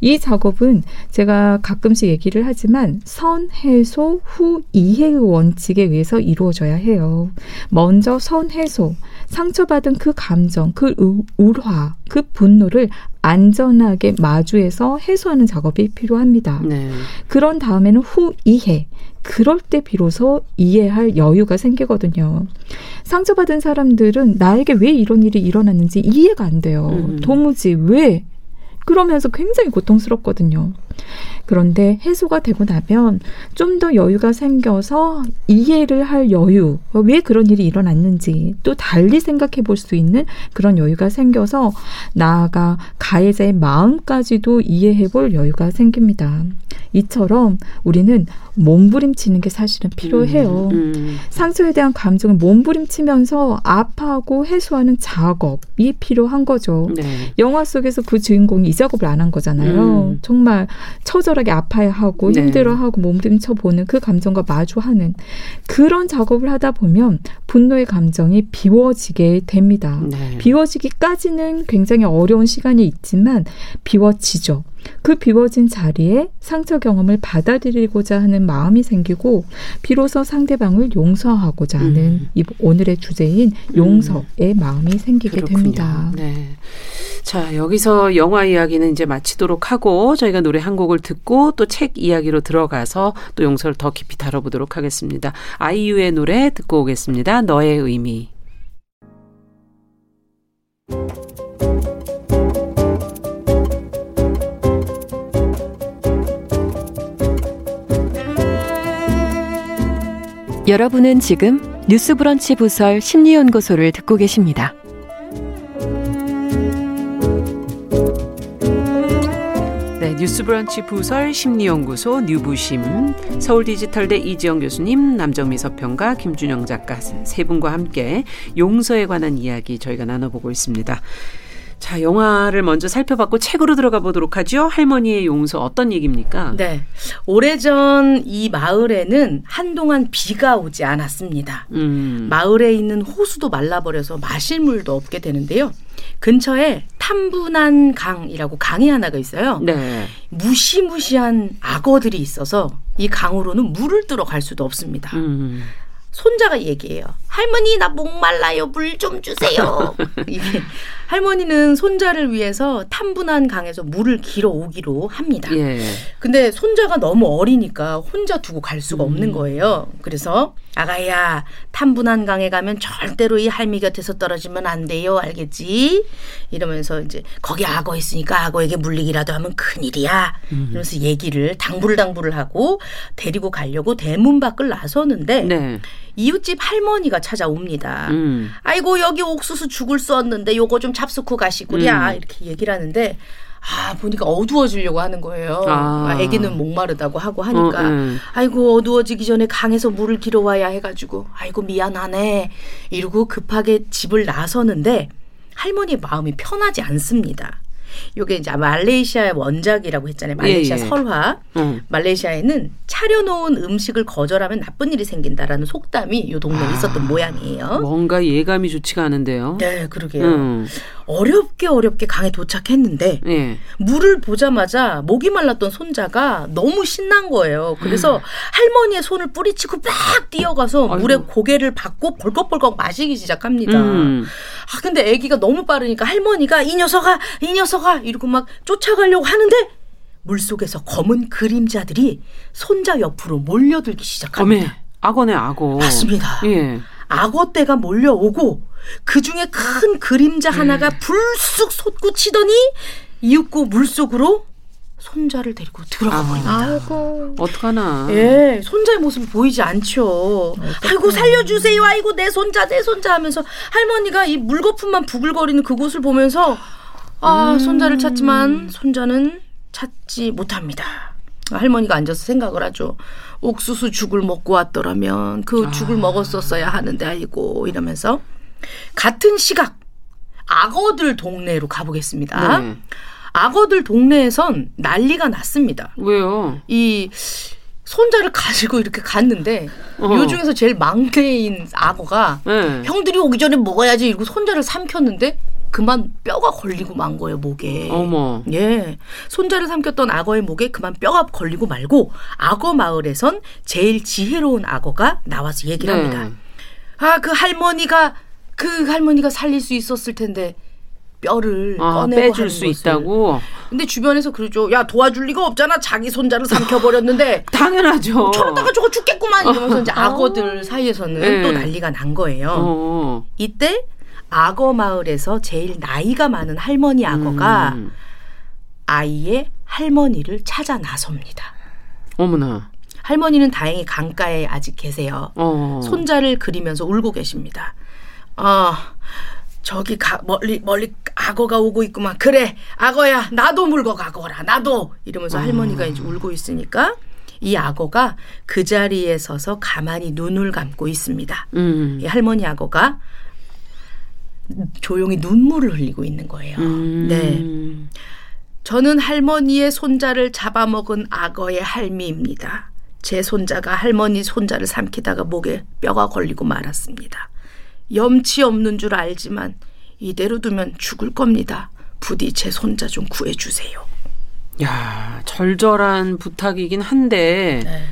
이 작업은 제가 가끔씩 얘기를 하지만 선 해소 후 이해의 원칙에 의해서 이루어져야 해요. 먼저 선 해소, 상처받은 그 감정, 그 우- 울화, 그 분노를 안전하게 마주해서 해소하는 작업이 필요합니다. 네. 그런 다음에는 후 이해. 그럴 때 비로소 이해할 여유가 생기거든요. 상처받은 사람들은 나에게 왜 이런 일이 일어났는지 이해가 안 돼요. 음. 도무지 왜? 그러면서 굉장히 고통스럽거든요. 그런데 해소가 되고 나면 좀 더 여유가 생겨서 이해를 할 여유, 왜 그런 일이 일어났는지 또 달리 생각해 볼 수 있는 그런 여유가 생겨서 나아가 가해자의 마음까지도 이해해 볼 여유가 생깁니다. 이처럼 우리는 몸부림치는 게 사실은 필요해요. 음. 음. 상처에 대한 감정을 몸부림치면서 아파하고 해소하는 작업이 필요한 거죠. 네. 영화 속에서 그 주인공이 이 작업을 안 한 거잖아요. 음. 정말 처절하게 아파하고 네. 힘들어하고 몸부림쳐 보는 그 감정과 마주하는 그런 작업을 하다 보면 분노의 감정이 비워지게 됩니다. 네. 비워지기까지는 굉장히 어려운 시간이 있지만 비워지죠. 그 비워진 자리에 상처 경험을 받아들이고자 하는 마음이 생기고 비로소 상대방을 용서하고자 하는 음. 이 오늘의 주제인 용서의 마음이 생기게 그렇군요. 됩니다. 네. 자, 여기서 영화 이야기는 이제 마치도록 하고 저희가 노래 한 곡을 듣고 또 책 이야기로 들어가서 또 용서를 더 깊이 다뤄보도록 하겠습니다. 아이유의 노래 듣고 오겠습니다. 너의 의미. 여러분은 지금 뉴스브런치 부설 심리연구소를 듣고 계십니다. 네, 뉴스브런치 부설 심리연구소 뉴부심 서울디지털대 이지영 교수님, 남정미 서평가, 김준영 작가 세 분과 함께 용서에 관한 이야기 저희가 나눠보고 있습니다. 자, 영화를 먼저 살펴봤고 책으로 들어가 보도록 하죠. 할머니의 용서 어떤 얘기입니까? 네. 오래전 이 마을에는 한동안 비가 오지 않았습니다. 음. 마을에 있는 호수도 말라버려서 마실 물도 없게 되는데요. 근처에 탐분한 강이라고 강이 하나가 있어요. 네. 무시무시한 악어들이 있어서 이 강으로는 물을 뜨러 갈 수도 없습니다. 음. 손자가 얘기해요. 할머니 나 목말라요. 물 좀 주세요. 이게 할머니는 손자를 위해서 탐분한 강에서 물을 길어 오기로 합니다. 예. 근데 손자가 너무 어리니까 혼자 두고 갈 수가 없는 거예요. 그래서 아가야, 탐분한 강에 가면 절대로 이 할미 곁에서 떨어지면 안 돼요. 알겠지? 이러면서 이제 거기 악어 있으니까 악어에게 물리기라도 하면 큰일이야. 이러면서 얘기를 당불당불을 하고 데리고 가려고 대문 밖을 나서는데 네. 이웃집 할머니가 찾아옵니다. 음. 아이고 여기 옥수수 죽을 썼는데 요거 좀 잡수고 가시구랴 음. 이렇게 얘기를 하는데 아 보니까 어두워지려고 하는 거예요. 아. 아, 애기는 목마르다고 하고 하니까 어, 음. 아이고 어두워지기 전에 강에서 물을 길어와야 해가지고 아이고 미안하네 이러고 급하게 집을 나서는데 할머니의 마음이 편하지 않습니다. 요게 이제 말레이시아의 원작이라고 했잖아요. 말레이시아 예, 예. 설화. 어. 말레이시아에는 차려놓은 음식을 거절하면 나쁜 일이 생긴다라는 속담이 요 동네에 아. 있었던 모양이에요. 뭔가 예감이 좋지가 않은데요. 네, 그러게요. 음. 어렵게 어렵게 강에 도착했는데 예. 물을 보자마자 목이 말랐던 손자가 너무 신난 거예요. 그래서 할머니의 손을 뿌리치고 막 뛰어가서 음. 아이고. 물에 고개를 받고 벌컥벌컥 마시기 시작합니다. 음. 아 근데 아기가 너무 빠르니까 할머니가 이 녀석아 이 녀석아 이러고 막 쫓아가려고 하는데 물속에서 검은 그림자들이 손자 옆으로 몰려들기 어메, 시작합니다. 악어네, 악어. 맞습니다. 예. 악어떼가 몰려오고 그 중에 큰 그림자 하나가 불쑥 솟구치더니 이윽고 물속으로 손자를 데리고 들어가 버립니다. 아이고. 어떡하나. 예, 손자의 모습이 보이지 않죠. 아이고 살려주세요. 아이고 내 손자 내 손자 하면서 할머니가 이 물거품만 부글거리는 그곳을 보면서 아 손자를 찾지만 손자는 찾지 못합니다. 할머니가 앉아서 생각을 하죠. 옥수수 죽을 먹고 왔더라면 그 죽을 먹었었어야 하는데 아이고 이러면서 같은 시각 악어들 동네로 가보겠습니다. 네. 악어들 동네에선 난리가 났습니다. 왜요? 이 손자를 가지고 이렇게 갔는데 어. 요 중에서 제일 막내인 악어가 네. 형들이 오기 전에 먹어야지 이러고 손자를 삼켰는데 그만 뼈가 걸리고 만 거예요 목에. 어머. 예, 손자를 삼켰던 악어의 목에 그만 뼈가 걸리고 말고 악어 마을에선 제일 지혜로운 악어가 나와서 얘기를 네. 합니다. 아 그 할머니가 그 할머니가 살릴 수 있었을 텐데 뼈를 아, 꺼내고 빼줄 수 것을. 있다고? 근데 주변에서 그러죠. 야 도와줄 리가 없잖아. 자기 손자를 삼켜버렸는데 당연하죠. 저러다가 저거 죽겠구만 이러면서 이제 악어들 사이에서는 네. 또 난리가 난 거예요. 어. 이때 악어 마을에서 제일 나이가 많은 할머니 악어가 음. 아이의 할머니를 찾아 나섭니다. 어머나. 할머니는 다행히 강가에 아직 계세요. 어. 손자를 그리면서 울고 계십니다. 아, 저기 가, 멀리 멀리 악어가 오고 있구만. 그래, 악어야, 나도 물고 가거라, 나도. 이러면서 할머니가 이제 울고 있으니까 이 악어가 그 자리에 서서 가만히 눈을 감고 있습니다. 음. 이 할머니 악어가 조용히 눈물을 흘리고 있는 거예요. 음. 네. 저는 할머니의 손자를 잡아먹은 악어의 할미입니다. 제 손자가 할머니 손자를 삼키다가 목에 뼈가 걸리고 말았습니다. 염치 없는 줄 알지만 이대로 두면 죽을 겁니다. 부디 제 손자 좀 구해주세요. 야, 절절한 부탁이긴 한데. 네.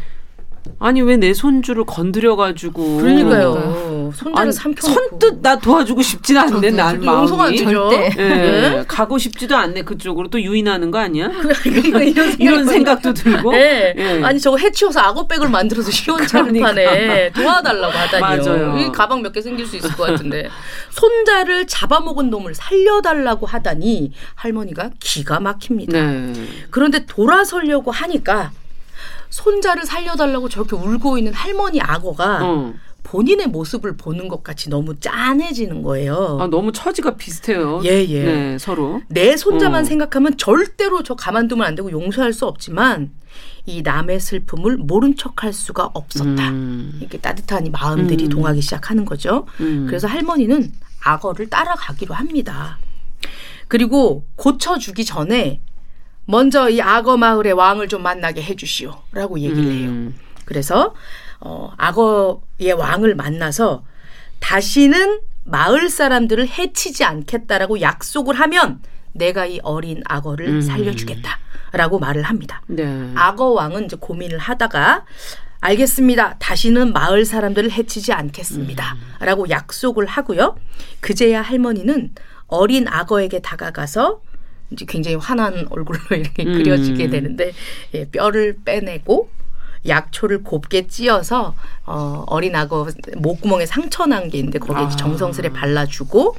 아니, 왜 내 손주를 건드려 가지고. 그러니까요. 손자를 아니, 삼켜놓고. 선뜻 나 도와주고 싶진 않네, 난 마음이. 용서가 안 되죠. 절대. 예, 네. 가고 싶지도 않네 그쪽으로 또 유인하는 거 아니야? 그러니까 이런, 이런 생각도 들고. 네. 예. 아니 저거 해치워서 악어백을 만들어서 시원찮판에 도와달라고 하다니요. 맞아요. 이 가방 몇 개 생길 수 있을 것 같은데 손자를 잡아먹은 놈을 살려달라고 하다니 할머니가 기가 막힙니다. 네. 그런데 돌아서려고 하니까 손자를 살려달라고 저렇게 울고 있는 할머니 악어가 어. 본인의 모습을 보는 것 같이 너무 짠해지는 거예요. 아, 너무 처지가 비슷해요. 예, 예. 네, 서로. 내 손자만 어. 생각하면 절대로 저 가만두면 안 되고 용서할 수 없지만 이 남의 슬픔을 모른 척할 수가 없었다. 음. 이렇게 따뜻한 이 마음들이 음. 동하기 시작하는 거죠. 음. 그래서 할머니는 악어를 따라가기로 합니다. 그리고 고쳐주기 전에 먼저 이 악어 마을의 왕을 좀 만나게 해주시오라고 얘기를 해요. 음. 그래서 어, 악어의 왕을 만나서 다시는 마을 사람들을 해치지 않겠다라고 약속을 하면 내가 이 어린 악어를 음. 살려주겠다라고 말을 합니다. 네. 악어 왕은 이제 고민을 하다가 알겠습니다. 다시는 마을 사람들을 해치지 않겠습니다. 라고 약속을 하고요. 그제야 할머니는 어린 악어에게 다가가서 이제 굉장히 환한 얼굴로 이렇게 음. 그려지게 되는데 예, 뼈를 빼내고 약초를 곱게 찧어서 어, 어린 악어 목구멍에 상처 난 게 있는데 거기에 아. 정성스레 발라주고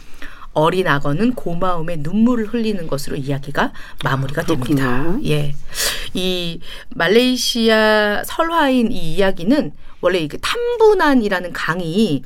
어린 악어는 고마움에 눈물을 흘리는 것으로 이야기가 마무리가 아. 됩니다. 예. 이 말레이시아 설화인 이 이야기는 원래 이그 탐부난이라는 강이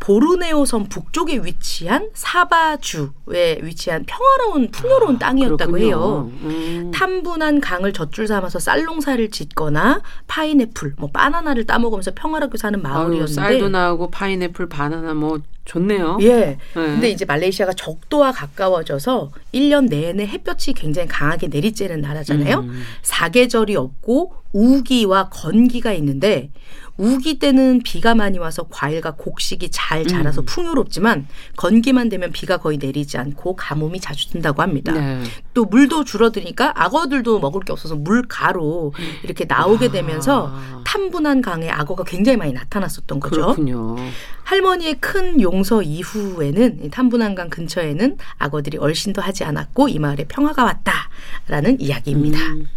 보르네오 섬 북쪽에 위치한 사바주에 위치한 평화로운 풍요로운 땅이었다고 그렇군요. 해요. 음. 탐분한 강을 젖줄 삼아서 쌀농사를 짓거나 파인애플, 뭐 바나나를 따먹으면서 평화롭게 사는 아유, 마을이었는데 쌀도 나오고 파인애플, 바나나 뭐 좋네요. 예. 네. 근데 이제 말레이시아가 적도와 가까워져서 1년 내내 햇볕이 굉장히 강하게 내리쬐는 나라잖아요. 음. 사계절이 없고 우기와 건기가 있는데 우기 때는 비가 많이 와서 과일과 곡식이 잘 자라서 음. 풍요롭지만 건기만 되면 비가 거의 내리지 않고 가뭄이 자주 든다고 합니다. 네. 또 물도 줄어드니까 악어들도 먹을 게 없어서 물가로 이렇게 나오게 되면서 아, 탐분한 강에 악어가 굉장히 많이 나타났었던 거죠. 그렇군요. 할머니의 큰 용서 이후에는 이 탐분한 강 근처에는 악어들이 얼씬도 하지 않았고 이 마을에 평화가 왔다라는 이야기입니다. 음.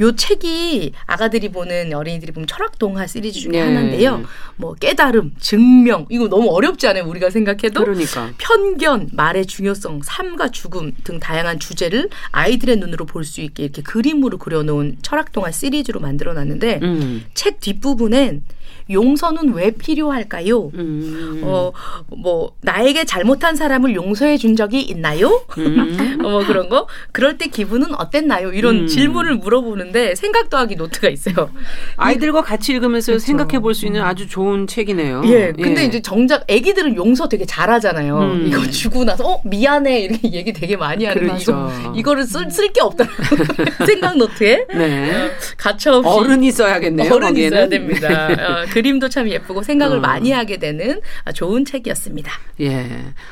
요 책이 아가들이 보는 어린이들이 보면 철학 동화 시리즈 중에 네. 하나인데요. 뭐 깨달음, 증명 이거 너무 어렵지 않아요? 우리가 생각해도 그러니까. 편견, 말의 중요성, 삶과 죽음 등 다양한 주제를 아이들의 눈으로 볼 수 있게 이렇게 그림으로 그려놓은 철학 동화 시리즈로 만들어놨는데 음. 책 뒷부분엔 용서는 왜 필요할까요? 음. 어, 뭐, 나에게 잘못한 사람을 용서해 준 적이 있나요? 음. 어, 뭐 그런 거? 그럴 때 기분은 어땠나요? 이런 음. 질문을 물어보는데 생각 더하기 노트가 있어요. 아이들과 같이 읽으면서 그렇죠. 생각해 볼 수 있는 아주 좋은 책이네요. 예. 근데 이제 정작 애기들은 용서 되게 잘하잖아요. 음. 이거 주고 나서, 어, 미안해. 이렇게 얘기 되게 많이 하는데, 그렇죠. 이거, 이거를 쓸, 쓸게 없다. 생각 노트에? 네. 가차없이. 어른이 써야겠네요. 어른이 거기에는. 있어야 됩니다. 어, 그림도 참 예쁘고 생각을 어. 많이 하게 되는 아, 좋은 책이었습니다. 예.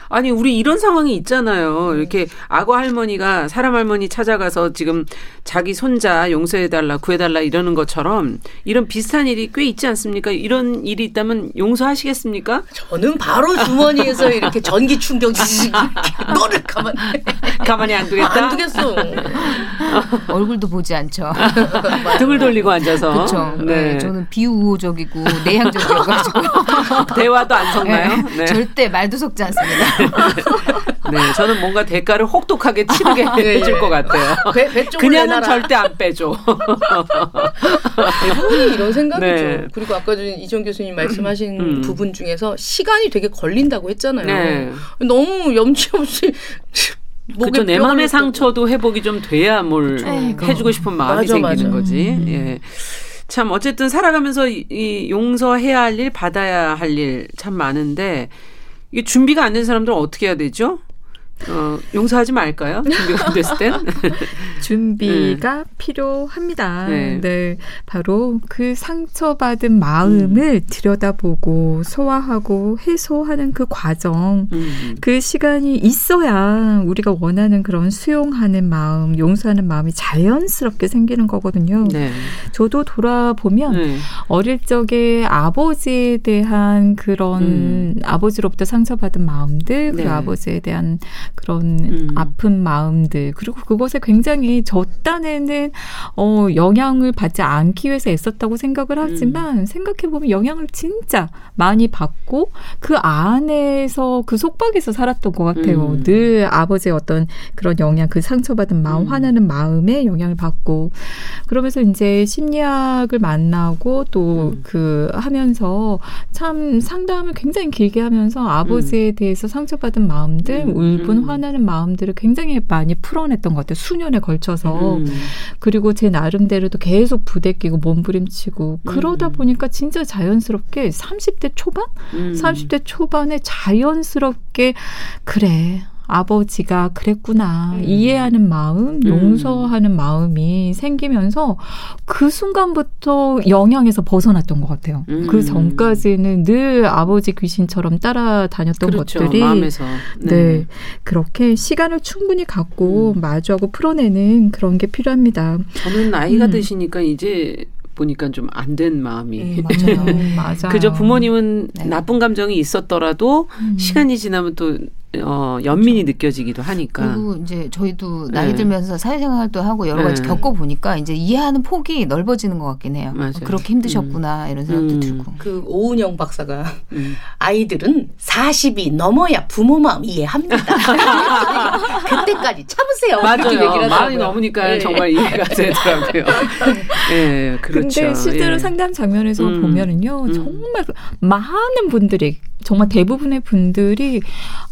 아니, 우리 이런 상황이 있잖아요. 이렇게 악어 할머니가 사람 할머니 찾아가서 지금 자기 손자 용서해달라, 구해달라 이러는 것처럼 이런 비슷한 일이 꽤 있지 않습니까? 이런 일이 있다면 용서하시겠습니까? 저는 바로 주머니에서 이렇게 전기 충격 지식 너를 가만 가만히 안 두겠다? 안 두겠어. 얼굴도 보지 않죠. 등을 돌리고 앉아서. 그렇죠. 네. 저는 비우호적이고 내향적이어가지고 대화도 안 섞나요? 네. 절대 말도 섞지 않습니다. 네. 저는 뭔가 대가를 혹독하게 치르게 예, 해줄 예. 것 같아요. 배, 그냥은 내놔라. 절대 안 빼줘. 대부분이 이런 생각이죠. 네. 그리고 아까 전 이정 교수님 말씀하신 음. 부분 중에서 시간이 되게 걸린다고 했잖아요. 네. 너무 염치 없이 그렇죠. 내 마음의. 상처도 회복이 좀 돼야 뭘 그러니까. 해주고 싶은 마음이 맞아, 생기는 맞아. 거지. 음. 예. 참 어쨌든 살아가면서 이, 이 용서해야 할 일, 받아야 할 일 참 많은데 이게 준비가 안 된 사람들은 어떻게 해야 되죠? 어, 용서하지 말까요? 준비가 안 됐을 땐? 준비가 필요합니다. 네. 네. 바로 그 상처받은 마음을 들여다보고 소화하고 해소하는 그 과정. 음. 그 시간이 있어야 우리가 원하는 그런 수용하는 마음, 용서하는 마음이 자연스럽게 생기는 거거든요. 네. 저도 돌아보면 네. 어릴 적에 아버지에 대한 그런 음. 아버지로부터 상처받은 마음들, 네. 그 아버지에 대한 그런 음. 아픈 마음들, 그리고 그것에 굉장히 저 딴에는 어, 영향을 받지 않기 위해서 애썼다고 생각을 음. 하지만 생각해 보면 영향을 진짜 많이 받고 그 안에서 그 속박에서 살았던 것 같아요. 음. 늘 아버지의 어떤 그런 영향, 그 상처받은 마음, 음. 화나는 마음에 영향을 받고 그러면서 이제 심리학을 만나고 또 음. 그 하면서 참 상담을 굉장히 길게 하면서 아버지에 대해서 상처받은 마음들, 음. 울분, 음. 화나는 마음들을 굉장히 많이 풀어냈던 것 같아요. 수년에 걸쳐서. 음. 그리고 제 나름대로도 계속 부대끼고 몸부림치고 그러다 음. 보니까 진짜 자연스럽게 30대 초반? 음. 30대 초반에 자연스럽게 그래. 아버지가 그랬구나. 음. 이해하는 마음, 용서하는 마음이 생기면서 그 순간부터 영향에서 벗어났던 것 같아요. 음. 그 전까지는 늘 아버지 귀신처럼 따라다녔던 그렇죠. 것들이 마음에서. 네. 그렇게 시간을 충분히 갖고 음. 마주하고 풀어내는 그런 게 필요합니다. 저는 나이가 음. 드시니까 이제 보니까 좀 안 된 마음이. 음, 맞아요. 맞아. 그저 부모님은 네. 나쁜 감정이 있었더라도 음. 시간이 지나면 또 어, 연민이 느껴지기도 하니까. 그리고 이제 저희도 나이 네. 들면서 사회생활도 하고 여러 가지 네. 겪어보니까 이제 이해하는 폭이 넓어지는 것 같긴 해요. 맞아요. 그렇게 힘드셨구나 이런 생각도 음. 들고. 그 오은영 박사가 음. 아이들은 40이 넘어야 부모 마음 이해합니다. 그때까지 참으세요. 맞아요. 마흔이 넘으니까 네. 정말 이해가 되더라고요. 예, 그렇 죠. 근데 실제로 예. 상담 장면에서 음. 보면은요, 음. 정말 많은 분들이 정말 대부분의 분들이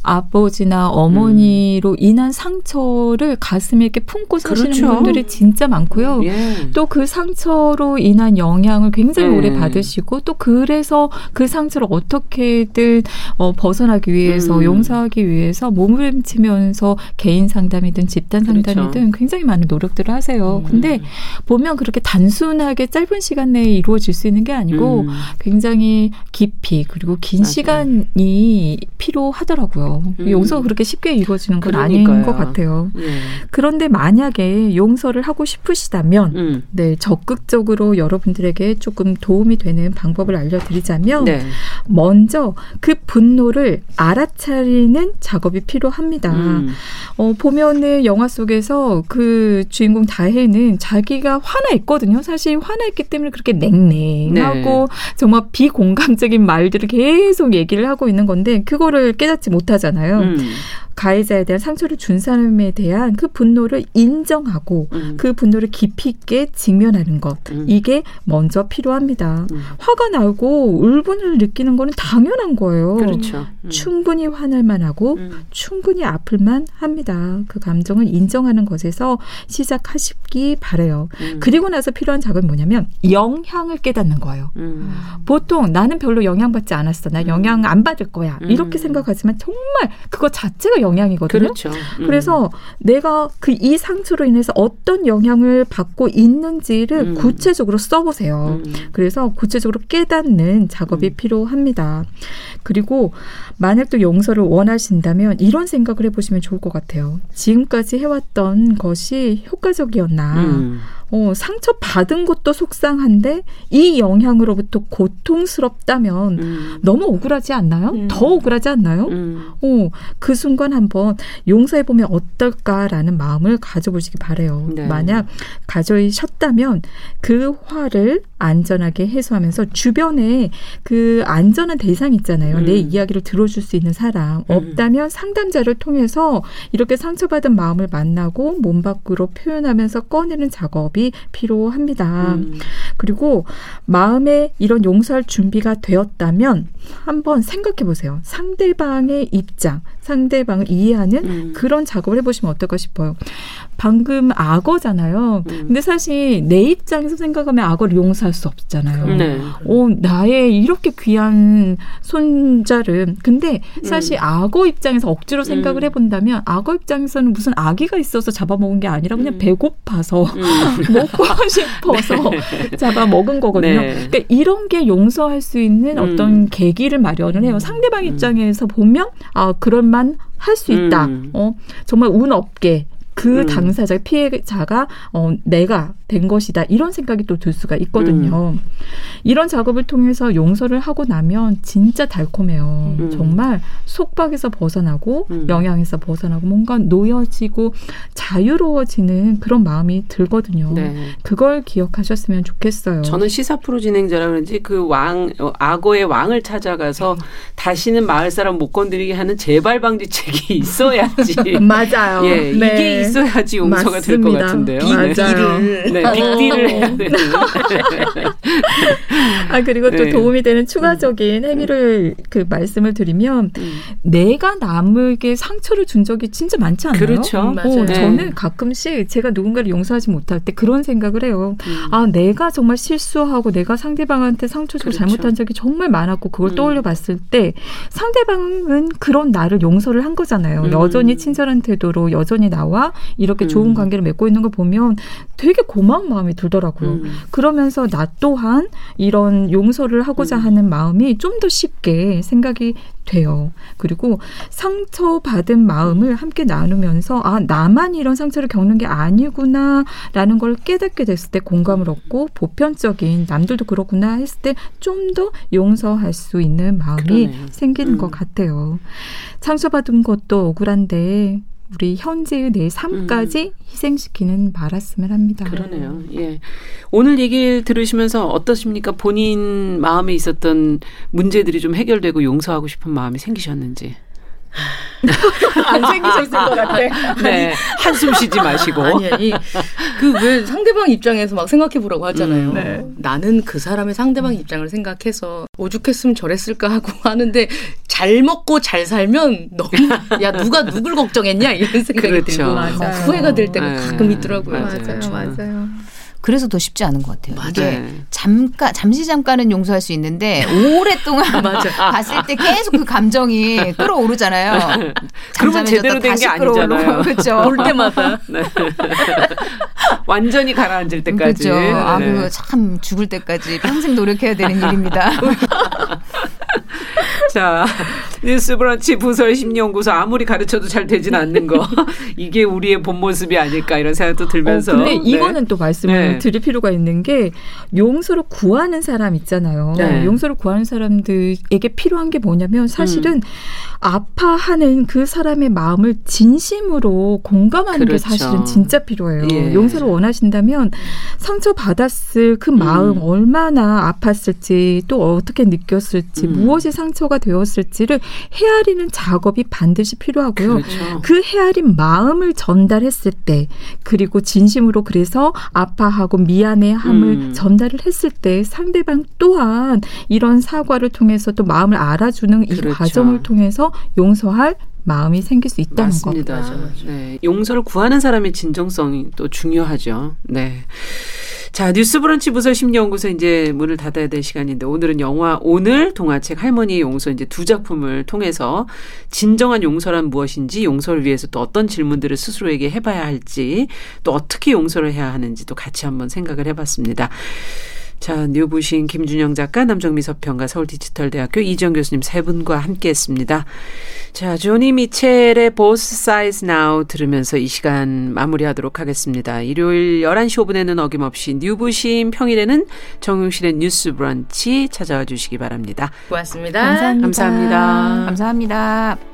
아버지나 어머니로 인한 상처를 가슴에 이렇게 품고 사시는 그렇죠. 분들이 진짜 많고요. 예. 또그 상처로 인한 영향을 굉장히 음. 오래 받으시고 또 그래서 그 상처를 어떻게든 어, 벗어나기 위해서 음. 용서하기 위해서 몸부림치면서 개인 상담이든 집단 그렇죠. 상담이든 굉장히 많은 노력들을 하세요. 음. 근데 보면 그렇게 단순하게 짧은 시간 내에 이루어질 수 있는 게 아니고 음. 굉장히 깊이 그리고 긴 맞아요. 시간이 필요하더라고요. 음. 용서가 그렇게 쉽게 이루어지는 건 아닌 그러니까요. 것 같아요. 예. 그런데 만약에 용서를 하고 싶으시다면 음. 네, 적극적으로 여러분들에게 조금 도움이 되는 방법을 알려드리자면 네. 먼저 그 분노를 알아차리는 작업이 필요합니다. 음. 어, 보면은 영화 속에서 그 주인공 다혜는 자기가 화나 있거든요. 사실 화나 있기 때문에 그렇게 냉랭하고 정말 비공감적인 말들을 계속 얘기를 하고 있는 건데 그거를 깨닫지 못하 잖아요. 음. 가해자에 대한 상처를 준 사람에 대한 그 분노를 인정하고 음. 그 분노를 깊이 있게 직면하는 것 음. 이게 먼저 필요합니다. 음. 화가 나고 울분을 느끼는 거는 당연한 거예요. 그렇죠. 음. 충분히 화날 만하고 음. 충분히 아플 만 합니다. 그 감정을 인정하는 것에서 시작하시기 바래요. 음. 그리고 나서 필요한 작업이 뭐냐면 영향을 깨닫는 거예요. 음. 보통 나는 별로 영향받지 않았어. 나 음. 영향 안 받을 거야. 음. 이렇게 생각하지만 정말 그거 자체가 영향이거든요. 그렇죠. 음. 그래서 내가 그 이 상처로 인해서 어떤 영향을 받고 있는지를 음. 구체적으로 써보세요. 음. 그래서 구체적으로 깨닫는 작업이 음. 필요합니다. 그리고 만약 또 용서를 원하신다면 이런 생각을 해보시면 좋을 것 같아요. 지금까지 해왔던 것이 효과적이었나. 음. 어, 상처 받은 것도 속상한데 이 영향으로부터 고통스럽다면 음. 너무 억울하지 않나요? 음. 더 억울하지 않나요? 음. 어, 그 순간 한번 용서해 보면 어떨까라는 마음을 가져보시기 바래요. 네. 만약 가져셨다면 그 화를 안전하게 해소하면서 주변에 그 안전한 대상 있잖아요. 음. 내 이야기를 들어줄 수 있는 사람 음. 없다면 상담자를 통해서 이렇게 상처받은 마음을 만나고 몸 밖으로 표현하면서 꺼내는 작업이 필요합니다. 음. 그리고 마음에 이런 용서할 준비가 되었다면 한번 생각해 보세요. 상대방의 입장, 상대방을 이해하는 음. 그런 작업을 해보시면 어떨까 싶어요. 방금 악어잖아요. 음. 근데 사실 내 입장에서 생각하면 악어를 용서할 수 없잖아요. 네. 어, 나의 이렇게 귀한 손자를. 근데 사실 악어 입장에서 억지로 생각을 음. 해본다면 악어 입장에서는 무슨 아기가 있어서 잡아먹은 게 아니라 그냥 음. 배고파서 음. 먹고 싶어서 잡아 먹은 거거든요. 네. 그러니까 이런 게 용서할 수 있는 음. 어떤 계기를 마련을 해요. 상대방 입장에서 보면 아 그럴만 할 수 있다. 음. 어 정말 운 없게 그 음. 당사자 피해자가 어 내가 된 것이다 이런 생각이 또 들 수가 있거든요. 음. 이런 작업을 통해서 용서를 하고 나면 진짜 달콤해요. 음. 정말 속박에서 벗어나고 음. 영향에서 벗어나고 뭔가 놓여지고 자유로워지는 그런 마음이 들거든요. 네. 그걸 기억하셨으면 좋겠어요. 저는 시사 프로 진행자라 그런지 그 왕, 어, 악어의 왕을 찾아가서 다시는 마을 사람 못 건드리게 하는 재발 방지책이 있어야지. 맞아요. 예, 네. 이게 있어야지 용서가 될 것. 같은데요. 맞아요. 네, 빅딜을 해야 되는. 아 그리고 또 네. 도움이 되는 추가적인 행위를 그 말씀을 드리면 음. 내가 남에게 상처를 준 적이 진짜 많지 않나요? 그렇죠. 음, 맞아요. 어, 네. 저는 가끔씩 제가 누군가를 용서하지 못할 때 그런 생각을 해요. 음. 아, 내가 정말 실수하고 내가 상대방한테 상처 주고 그렇죠. 잘못한 적이 정말 많았고 그걸 음. 떠올려 봤을 때 상대방은 그런 나를 용서를 한 거잖아요. 음. 여전히 친절한 태도로 여전히 나와 이렇게 음. 좋은 관계를 맺고 있는 걸 보면 되게 고마운 마음이 들더라고요. 음. 그러면서 나 또한 이런 용서를 하고자 음. 하는 마음이 좀 더 쉽게 생각이 돼요. 그리고 상처받은 마음을 함께 나누면서 아 나만 이런 상처를 겪는 게 아니구나라는 걸 깨닫게 됐을 때 공감을 얻고 보편적인 남들도 그렇구나 했을 때 좀 더 용서할 수 있는 마음이 그러네요. 생기는 음. 것 같아요. 상처받은 것도 억울한데 우리 현재의 내 삶까지 희생시키는 말았으면 합니다. 음. 그러네요. 예. 오늘 얘기를 들으시면서 어떠십니까? 본인 마음에 있었던 문제들이 좀 해결되고 용서하고 싶은 마음이 생기셨는지. 안 생기셨을 것 같아. 네. 한숨 쉬지 마시고. 아니 아니 그왜 상대방 입장에서 막 생각해 보라고 하잖아요. 음, 네. 나는 그 사람의 상대방 입장을 생각해서 오죽했으면 저랬을까 하고 하는데 잘 먹고 잘 살면 너무 야 누가 누굴 걱정했냐 이런 생각이 그렇죠. 들고 맞아요. 막 후회가 될 때가 네. 가끔 있더라고요. 맞아요. 맞아요. 그래서 더 쉽지 않은 것 같아요. 이게 네. 잠깐 잠시 잠깐은 용서할 수 있는데 오랫동안 봤을 때 계속 그 감정이 끌어오르잖아요. 그러면 제대로 된 게 아니잖아요. 그렇죠. 볼 때마다 네. 완전히 가라앉을 때까지. 그렇죠. 아, 네. 그거 참 죽을 때까지 평생 노력해야 되는 일입니다. 자, 뉴스 브런치 부설 심리연구소 아무리 가르쳐도 잘 되진 않는 거. 이게 우리의 본 모습이 아닐까 이런 생각도 들면서. 어, 근데 네. 이거는 또 말씀을 네. 드릴 필요가 있는 게 용서를 구하는 사람 있잖아요. 네. 용서를 구하는 사람들에게 필요한 게 뭐냐면 사실은 음. 아파하는 그 사람의 마음을 진심으로 공감하는 게 그렇죠. 사실은 진짜 필요해요. 예. 용서를 원하신다면 상처 받았을 그 마음 음. 얼마나 아팠을지 또 어떻게 느꼈을지 음. 무엇이 상처가 되었을지를 헤아리는 작업이 반드시 필요하고요. 그렇죠. 그 헤아린 마음을 전달했을 때 그리고 진심으로 그래서 아파하고 미안해함을 음. 전달을 했을 때 상대방 또한 이런 사과를 통해서 또 마음을 알아주는 이 그렇죠. 과정을 통해서 용서할 마음이 생길 수 있다는 맞습니다. 맞아. 네. 용서를 구하는 사람의 진정성이 또 중요하죠. 네. 자, 뉴스브런치 부설 심리연구소 이제 문을 닫아야 될 시간인데 오늘은 영화 오늘 동화책 할머니의 용서 이제 두 작품을 통해서 진정한 용서란 무엇인지 용서를 위해서 또 어떤 질문들을 스스로에게 해봐야 할지 또 어떻게 용서를 해야 하는지도 같이 한번 생각을 해봤습니다. 자, 뉴부신 김준영 작가, 남정미 서평가, 서울디지털대학교 이지영 교수님 세 분과 함께했습니다. 자, 조니 미첼의 Both Sides Now 들으면서 이 시간 마무리하도록 하겠습니다. 일요일 11시 5분에는 어김없이 뉴부신, 평일에는 정용실의 뉴스 브런치 찾아와 주시기 바랍니다. 고맙습니다. 감사합니다. 감사합니다. 감사합니다.